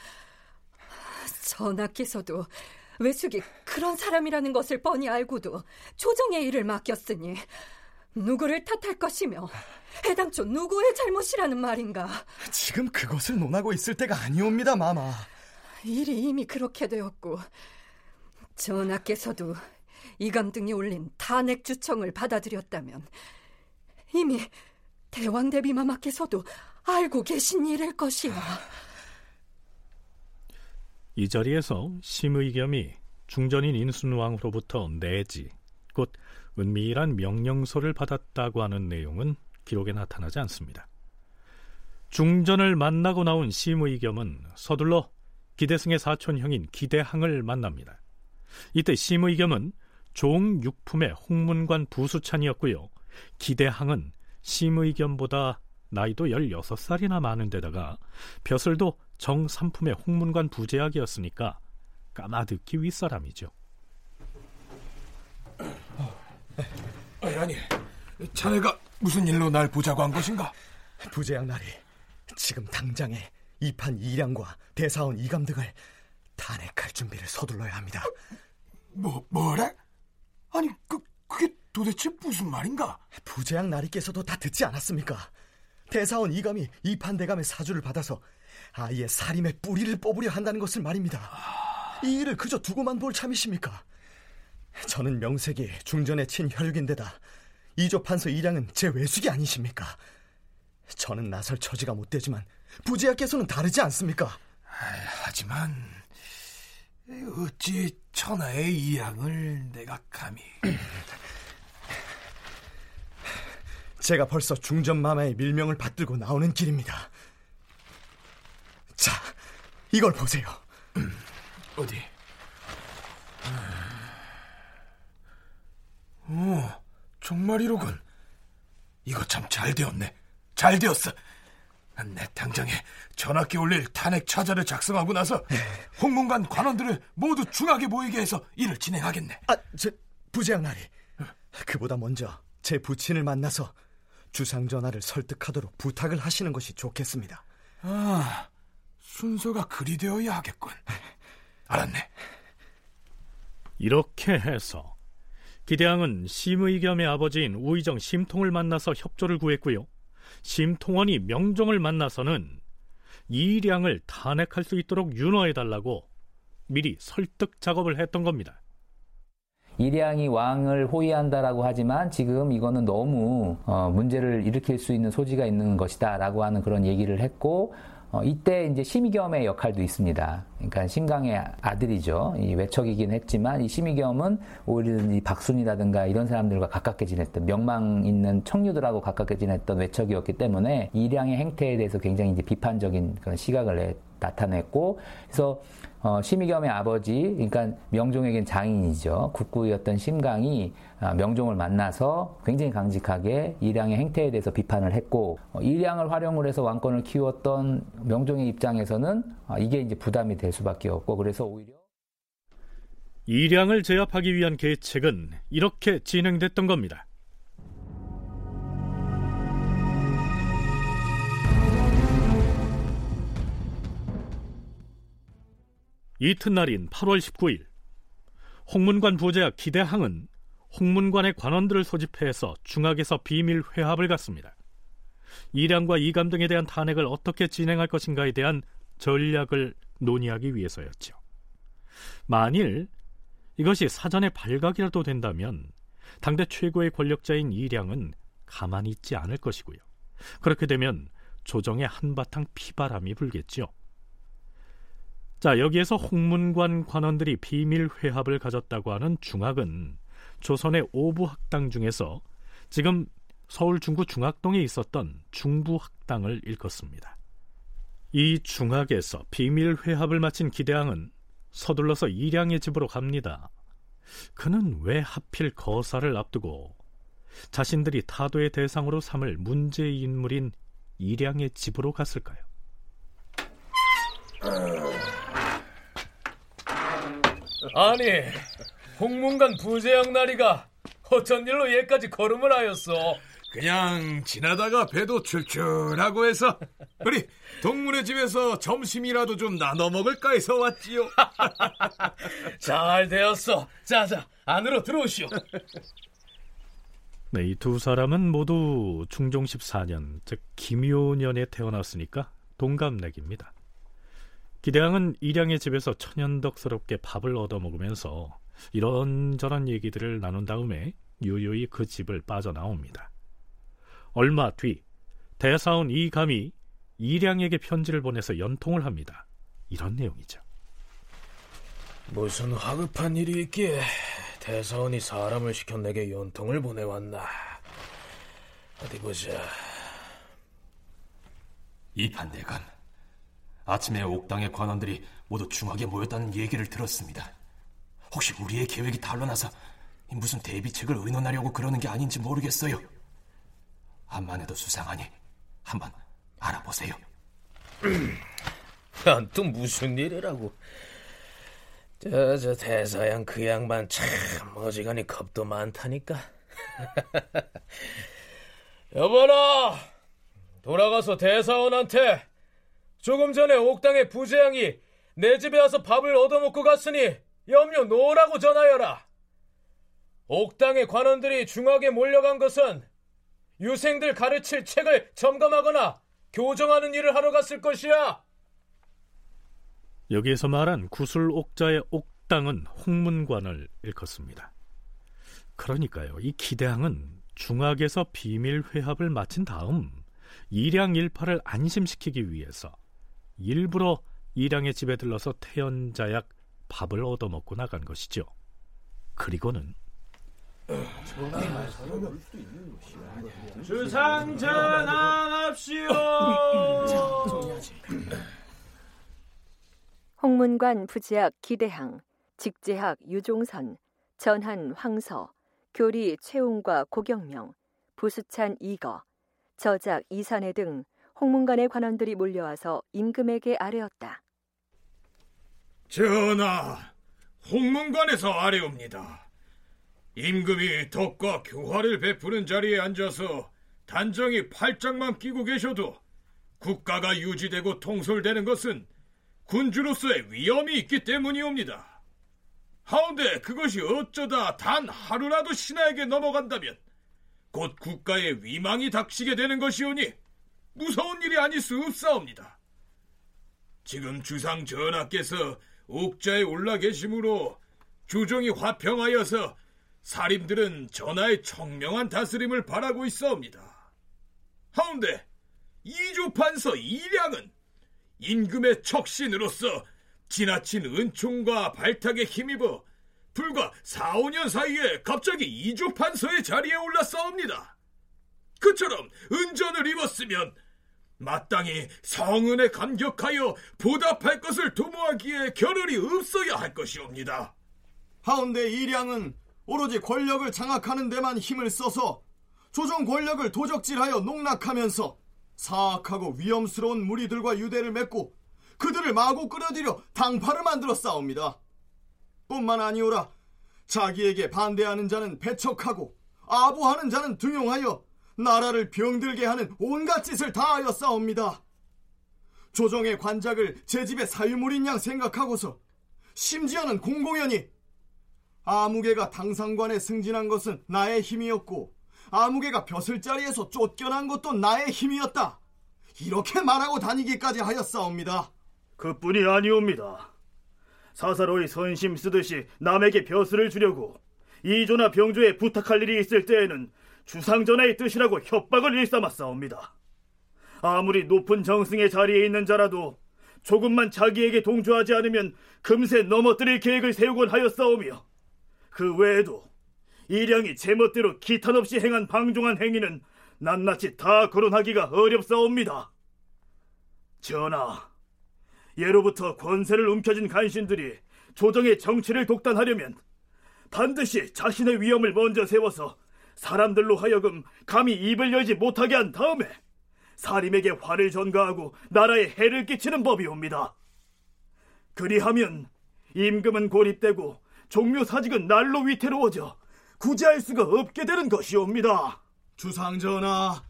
전하께서도 외숙이 그런 사람이라는 것을 뻔히 알고도 조정의 일을 맡겼으니 누구를 탓할 것이며 해당초 누구의 잘못이라는 말인가? 지금 그것을 논하고 있을 때가 아니옵니다, 마마. 일이 이미 그렇게 되었고 전하께서도 이 감 등이 올린 탄핵 주청을 받아들였다면 이미 대왕 대비마마께서도 알고 계신 일일 것이야. 이 자리에서 심의겸이 중전인 인순왕으로부터 내지 곧 은밀한 명령서를 받았다고 하는 내용은 기록에 나타나지 않습니다. 중전을 만나고 나온 심의겸은 서둘러 기대승의 사촌 형인 기대항을 만납니다. 이때 심의겸은 종육품의 홍문관 부수찬이었고요. 기대항은 심의겸보다 나이도 16살이나 많은 데다가 벼슬도 정삼품의 홍문관 부제학이었으니까 까마득히 윗사람이죠. 아니, 자네가 무슨 일로 날 보자고 한 것인가? 부재양 날이 지금 당장에 이판 이량과 대사원 이감 등을 탄핵할 준비를 서둘러야 합니다. 뭐, 뭐래? 아니, 그, 그게 도대체 무슨 말인가? 부재양 나리께서도 다 듣지 않았습니까? 대사원 이감이 이판 대감의 사주를 받아서 아예 살인의 뿌리를 뽑으려 한다는 것을 말입니다. 이 일을 그저 두고만 볼 참이십니까? 저는 명색이 중전의 친혈육인데다 이조 판서 이량은 제 외숙이 아니십니까? 저는 나설 처지가 못 되지만 부지하께서는 다르지 않습니까? 하지만 어찌 천하의 이양을 내가 감히 제가 벌써 중전마마의 밀명을 받들고 나오는 길입니다. 자, 이걸 보세요. 어디? 오, 정말이로군. 이거 참 잘 되었네. 잘 되었어. 내 당장에 전학기 올릴 탄핵 차자를 작성하고 나서 홍문관 관원들을 모두 중하게 모이게 해서 일을 진행하겠네. 아, 제 부재양 나리. 그보다 먼저 제 부친을 만나서 주상 전하를 설득하도록 부탁을 하시는 것이 좋겠습니다. 아, 순서가 그리 되어야 하겠군. 알았네. 이렇게 해서 기대왕은 심의겸의 아버지인 우의정 심통을 만나서 협조를 구했고요. 심통원이 명종을 만나서는 이량을 탄핵할 수 있도록 윤허해달라고 미리 설득 작업을 했던 겁니다. 일양이 왕을 호위한다라고 하지만 지금 이거는 너무 어, 문제를 일으킬 수 있는 소지가 있는 것이다라고 하는 그런 얘기를 했고 어, 이때 이제 심의겸의 역할도 있습니다. 그러니까 신강의 아들이죠. 이 외척이긴 했지만 이 심의겸은 오히려 이 박순이라든가 이런 사람들과 가깝게 지냈던 명망 있는 청류들하고 가깝게 지냈던 외척이었기 때문에 이량의 행태에 대해서 굉장히 이제 비판적인 그런 시각을 내, 나타냈고 그래서 어, 심의겸의 아버지, 그러니까 명종에겐 장인이죠. 국구였던 심강이 아, 명종을 만나서 굉장히 강직하게 이량의 행태에 대해서 비판을 했고 어, 이량을 활용을 해서 왕권을 키웠던 명종의 입장에서는 아, 이게 이제 부담이 될 수밖에 없고 그래서 오히려 이량을 제압하기 위한 계책은 이렇게 진행됐던 겁니다. 이튿날인 8월 19일 홍문관 부자 기대항은 홍문관의 관원들을 소집해서 중학에서 비밀 회합을 갖습니다. 이량과 이감 등에 대한 탄핵을 어떻게 진행할 것인가에 대한 전략을 논의하기 위해서였죠. 만일 이것이 사전에 발각이라도 된다면 당대 최고의 권력자인 이량은 가만히 있지 않을 것이고요. 그렇게 되면 조정에 한바탕 피바람이 불겠죠. 자, 여기에서 홍문관 관원들이 비밀 회합을 가졌다고 하는 중학은 조선의 오부 학당 중에서 지금 서울 중구 중학동에 있었던 중부 학당을 일컫습니다. 이 중학에서 비밀 회합을 마친 기대왕은 서둘러서 이량의 집으로 갑니다. 그는 왜 하필 거사를 앞두고 자신들이 타도의 대상으로 삼을 문제 인물인 이량의 집으로 갔을까요? 아니, 홍문관 부재양 나리가 어쩐 일로 얘까지 걸음을 하였어? 그냥 지나다가 배도 출출하고 해서 우리 동문의 집에서 점심이라도 좀 나눠 먹을까 해서 왔지요. 잘 되었어. 자자, 안으로 들어오시오. 네, 이 두 사람은 모두 중종 14년, 즉 김효년에 태어났으니까 동갑내기입니다. 기대왕은 이량의 집에서 천연덕스럽게 밥을 얻어 먹으면서 이런저런 얘기들을 나눈 다음에 유유히 그 집을 빠져나옵니다. 얼마 뒤 대사원 이감이 이량에게 편지를 보내서 연통을 합니다. 이런 내용이죠. 무슨 화급한 일이 있기에 대사원이 사람을 시켜 내게 연통을 보내왔나. 어디 보자. 이판대감, 아침에 옥당의 관원들이 모두 중하게 모였다는 얘기를 들었습니다. 혹시 우리의 계획이 달러나서 무슨 대비책을 의논하려고 그러는 게 아닌지 모르겠어요. 암만 해도 수상하니 한번 알아보세요. 난 또 무슨 일이라고. 저, 저 대사양 그 양반 참 어지간히 겁도 많다니까. 여보라! 돌아가서 대사원한테 조금 전에 옥당의 부재양이 내 집에 와서 밥을 얻어먹고 갔으니 염려 놓으라고 전하여라. 옥당의 관원들이 중하게 몰려간 것은 유생들 가르칠 책을 점검하거나 교정하는 일을 하러 갔을 것이야. 여기에서 말한 구슬옥자의 옥당은 홍문관을 일컫습니다. 그러니까요, 이 기대항은 중학에서 비밀 회합을 마친 다음 이량 일파를 안심시키기 위해서 일부러 이량의 집에 들러서 태연자약 밥을 얻어먹고 나간 것이죠. 그리고는 주상 전환합시오. 홍문관 부지학 기대항, 직제학 유종선, 전한 황서, 교리 최웅과 고경명, 부수찬 이거, 저작 이산해 등 홍문관의 관원들이 몰려와서 임금에게 아뢰었다. 전하, 홍문관에서 아뢰옵니다. 임금이 덕과 교화를 베푸는 자리에 앉아서 단정히 팔짱만 끼고 계셔도 국가가 유지되고 통솔되는 것은 군주로서의 위험이 있기 때문이옵니다. 하운데 그것이 어쩌다 단 하루라도 신하에게 넘어간다면 곧 국가의 위망이 닥치게 되는 것이오니 무서운 일이 아닐 수 없사옵니다. 지금 주상 전하께서 옥자에 올라 계시므로 조정이 화평하여서 사림들은 전하의 청명한 다스림을 바라고 있사옵니다. 하운데 이조판서 이량은 임금의 척신으로서 지나친 은총과 발탁에 힘입어 불과 4, 5년 사이에 갑자기 이조판서의 자리에 올라싸웁니다. 그처럼 은전을 입었으면 마땅히 성은에 감격하여 보답할 것을 도모하기에 겨를이 없어야 할 것이옵니다. 하운데 이량은 오로지 권력을 장악하는 데만 힘을 써서 조정 권력을 도적질하여 농락하면서 사악하고 위험스러운 무리들과 유대를 맺고 그들을 마구 끌어들여 당파를 만들어 싸웁니다. 뿐만 아니오라 자기에게 반대하는 자는 배척하고 아부하는 자는 등용하여 나라를 병들게 하는 온갖 짓을 다 하여 싸웁니다. 조정의 관작을 제 집의 사유물인 양 생각하고서 심지어는 공공연히 아무개가 당상관에 승진한 것은 나의 힘이었고 아무개가 벼슬 자리에서 쫓겨난 것도 나의 힘이었다. 이렇게 말하고 다니기까지 하였사옵니다. 그뿐이 아니옵니다. 사사로이 선심 쓰듯이 남에게 벼슬을 주려고 이조나 병조에 부탁할 일이 있을 때에는 주상전하의 뜻이라고 협박을 일삼았사옵니다. 아무리 높은 정승의 자리에 있는 자라도 조금만 자기에게 동조하지 않으면 금세 넘어뜨릴 계획을 세우곤 하였사오며 그 외에도 이량이 제멋대로 기탄 없이 행한 방종한 행위는 낱낱이 다 거론하기가 어렵사옵니다. 전하, 예로부터 권세를 움켜쥔 간신들이 조정의 정치를 독단하려면 반드시 자신의 위험을 먼저 세워서 사람들로 하여금 감히 입을 열지 못하게 한 다음에 사림에게 화를 전가하고 나라에 해를 끼치는 법이옵니다. 그리하면 임금은 고립되고 종묘 사직은 날로 위태로워져 구제할 수가 없게 되는 것이옵니다. 주상 전하,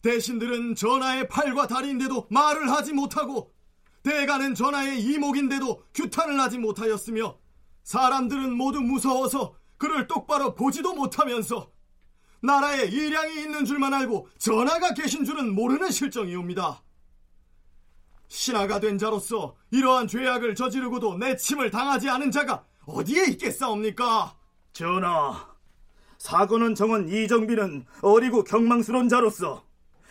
대신들은 전하의 팔과 다리인데도 말을 하지 못하고 대가는 전하의 이목인데도 규탄을 하지 못하였으며 사람들은 모두 무서워서 그를 똑바로 보지도 못하면서 나라에 일량이 있는 줄만 알고 전하가 계신 줄은 모르는 실정이옵니다. 신하가 된 자로서 이러한 죄악을 저지르고도 내침을 당하지 않은 자가 어디에 있겠사옵니까? 전하, 사건은 정원 이정비는 어리고 경망스러운 자로서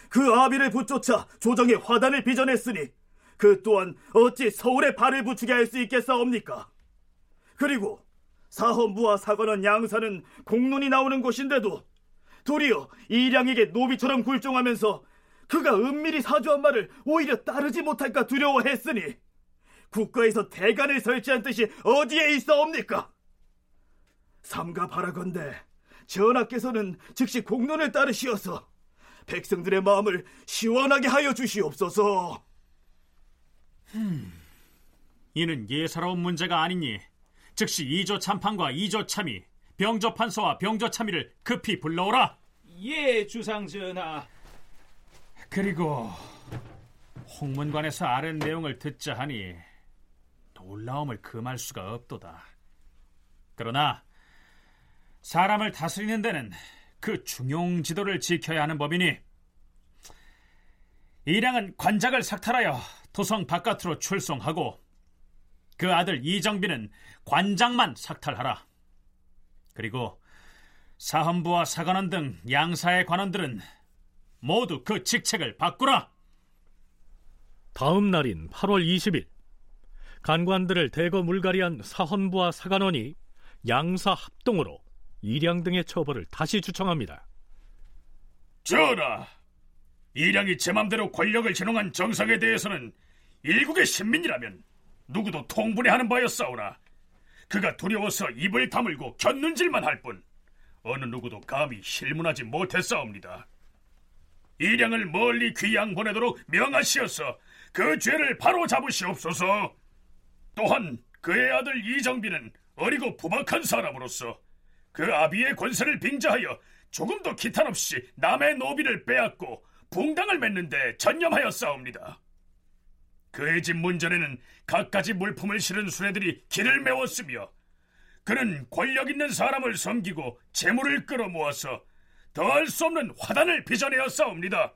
그 아비를 붙쫓아 조정의 화단을 빚어냈으니 그 또한 어찌 서울에 발을 붙이게 할 수 있겠사옵니까? 그리고 사헌부와 사관원 양사는 공론이 나오는 곳인데도 도리어 이량에게 노비처럼 굴종하면서 그가 은밀히 사주한 말을 오히려 따르지 못할까 두려워했으니 국가에서 대간을 설치한 뜻이 어디에 있어옵니까? 삼가 바라건대 전하께서는 즉시 공론을 따르시어서 백성들의 마음을 시원하게 하여 주시옵소서. 음, 이는 예사로운 문제가 아니니 즉시 이조 참판과 이조 참의, 병조 판서와 병조 참의를 급히 불러오라. 예, 주상 전하. 그리고 홍문관에서 아는 내용을 듣자 하니 놀라움을 금할 수가 없도다. 그러나 사람을 다스리는 데는 그 중용 지도를 지켜야 하는 법이니 이량은 관작을 삭탈하여 도성 바깥으로 출송하고 그 아들 이정비는 관장만 삭탈하라. 그리고 사헌부와 사관원 등 양사의 관원들은 모두 그 직책을 바꾸라. 다음 날인 8월 20일 간관들을 대거 물갈이한 사헌부와 사관원이 양사 합동으로 이량 등의 처벌을 다시 주청합니다. 전하, 이량이 제 맘대로 권력을 진홍한 정상에 대해서는 일국의 신민이라면 누구도 통분해하는 바였사오나 그가 두려워서 입을 다물고 곁눈질만 할 뿐 어느 누구도 감히 실문하지 못했사옵니다. 이량을 멀리 귀양 보내도록 명하시어서 그 죄를 바로 잡으시옵소서. 또한 그의 아들 이정비는 어리고 부박한 사람으로서 그 아비의 권세를 빙자하여 조금도 기탄 없이 남의 노비를 빼앗고 붕당을 맺는데 전념하였사옵니다. 그의 집 문전에는 갖가지 물품을 실은 수레들이 길을 메웠으며 그는 권력 있는 사람을 섬기고 재물을 끌어모아서 더할 수 없는 화단을 빚어내었사옵니다.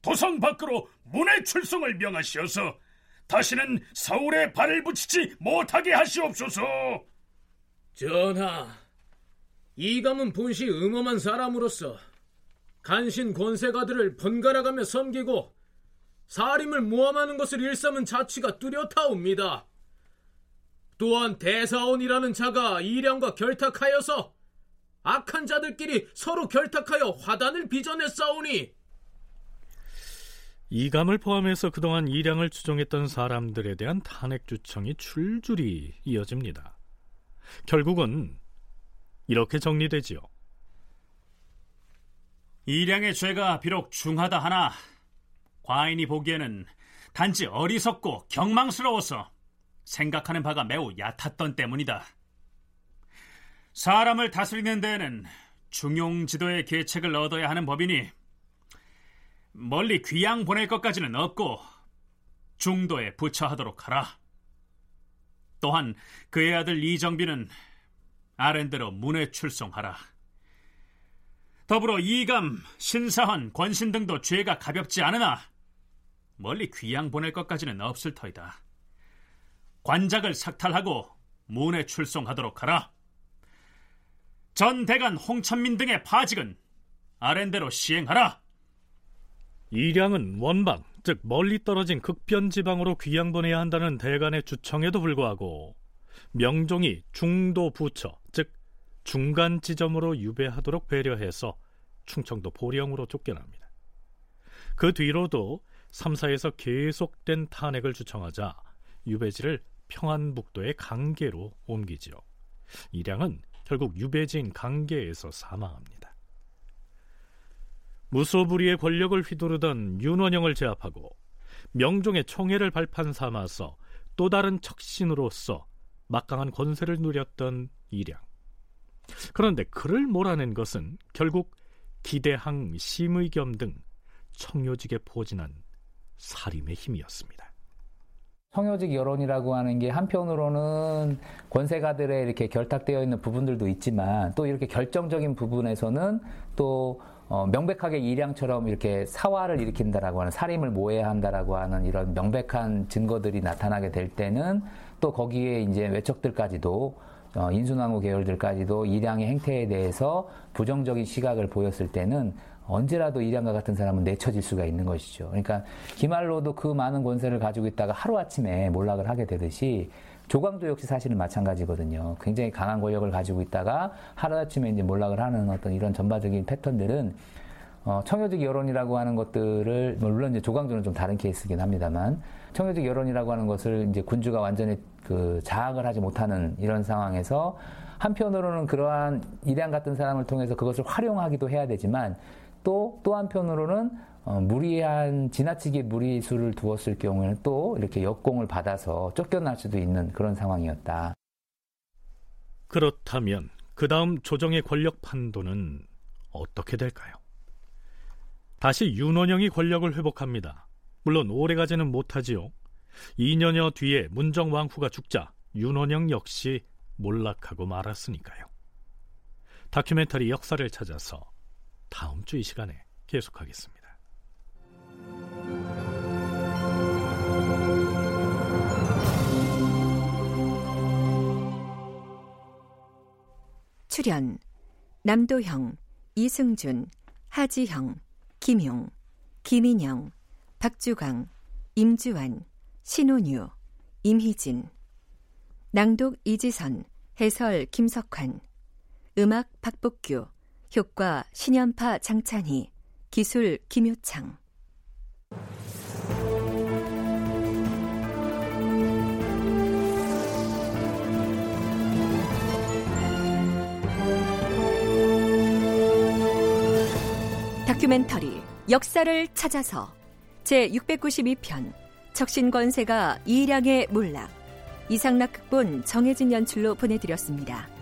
도성 밖으로 문의 출성을 명하시어서 다시는 서울에 발을 붙이지 못하게 하시옵소서. 전하, 이감은 본시 음험한 사람으로서 간신 권세가들을 번갈아가며 섬기고 사림을 모함하는 것을 일삼은 자취가 뚜렷하옵니다. 또한 대사원이라는 자가 이량과 결탁하여서 악한 자들끼리 서로 결탁하여 화단을 빚어냈사오니 이감을 포함해서 그동안 이량을 추종했던 사람들에 대한 탄핵 주청이 줄줄이 이어집니다. 결국은 이렇게 정리되지요. 이량의 죄가 비록 중하다 하나 과인이 보기에는 단지 어리석고 경망스러워서 생각하는 바가 매우 얕았던 때문이다. 사람을 다스리는 데에는 중용 지도의 계책을 얻어야 하는 법이니 멀리 귀양 보낼 것까지는 없고 중도에 부처하도록 하라. 또한 그의 아들 이정비는 아랜대로 문에 출송하라. 더불어 이감, 신사헌, 권신 등도 죄가 가볍지 않으나 멀리 귀양 보낼 것까지는 없을 터이다. 관작을 삭탈하고 문에 출송하도록 하라. 전 대간 홍천민 등의 파직은 아랜대로 시행하라. 이량은 원방, 즉 멀리 떨어진 극변 지방으로 귀양 보내야 한다는 대간의 주청에도 불구하고 명종이 중도 부처, 즉 중간 지점으로 유배하도록 배려해서 충청도 보령으로 쫓겨납니다. 그 뒤로도 3사에서 계속된 탄핵을 주청하자 유배지를 평안북도의 강계로 옮기지요. 이량은 결국 유배지인 강계에서 사망합니다. 무소불위의 권력을 휘두르던 윤원영을 제압하고 명종의 총애를 발판 삼아서 또 다른 척신으로서 막강한 권세를 누렸던 이량. 그런데 그를 몰아낸 것은 결국 기대항, 심의겸 등 청요직에 포진한 사림의 힘이었습니다. 청요직 여론이라고 하는 게 한편으로는 권세가들의 이렇게 결탁되어 있는 부분들도 있지만 또 이렇게 결정적인 부분에서는 또 어, 명백하게 이량처럼 이렇게 사화를 일으킨다라고 하는 살인을 모해한다라고 하는 이런 명백한 증거들이 나타나게 될 때는 또 거기에 이제 외척들까지도 어, 인순왕후 계열들까지도 이량의 행태에 대해서 부정적인 시각을 보였을 때는 언제라도 이량과 같은 사람은 내쳐질 수가 있는 것이죠. 그러니까 기말로도 그 많은 권세를 가지고 있다가 하루아침에 몰락을 하게 되듯이 조광도 역시 사실은 마찬가지거든요. 굉장히 강한 권력을 가지고 있다가 하루아침에 이제 몰락을 하는 어떤 이런 전반적인 패턴들은 어, 청여적 여론이라고 하는 것들을 물론 이제 조광조는 좀 다른 케이스긴 합니다만 청여적 여론이라고 하는 것을 이제 군주가 완전히 그 자학을 하지 못하는 이런 상황에서 한편으로는 그러한 이량 같은 사람을 통해서 그것을 활용하기도 해야 되지만 또, 또 한편으로는 어, 무리한, 지나치게 무리수를 두었을 경우에는 또 이렇게 역공을 받아서 쫓겨날 수도 있는 그런 상황이었다. 그렇다면 그 다음 조정의 권력 판도는 어떻게 될까요? 다시 윤원영이 권력을 회복합니다. 물론 오래가지는 못하지요. 2년여 뒤에 문정왕후가 죽자 윤원영 역시 몰락하고 말았으니까요. 다큐멘터리 역사를 찾아서 다음 주 이 시간에 계속하겠습니다. 출연 남도형, 이승준, 하지형, 김용, 김인영, 박주강, 임주환, 신혼유, 임희진 낭독 이지선, 해설 김석환 음악 박복규 효과 신연파 장찬희, 기술 김효창. 다큐멘터리 역사를 찾아서 제 692편 척신권세가 이량의 몰락 이상락 극본 정혜진 연출로 보내드렸습니다.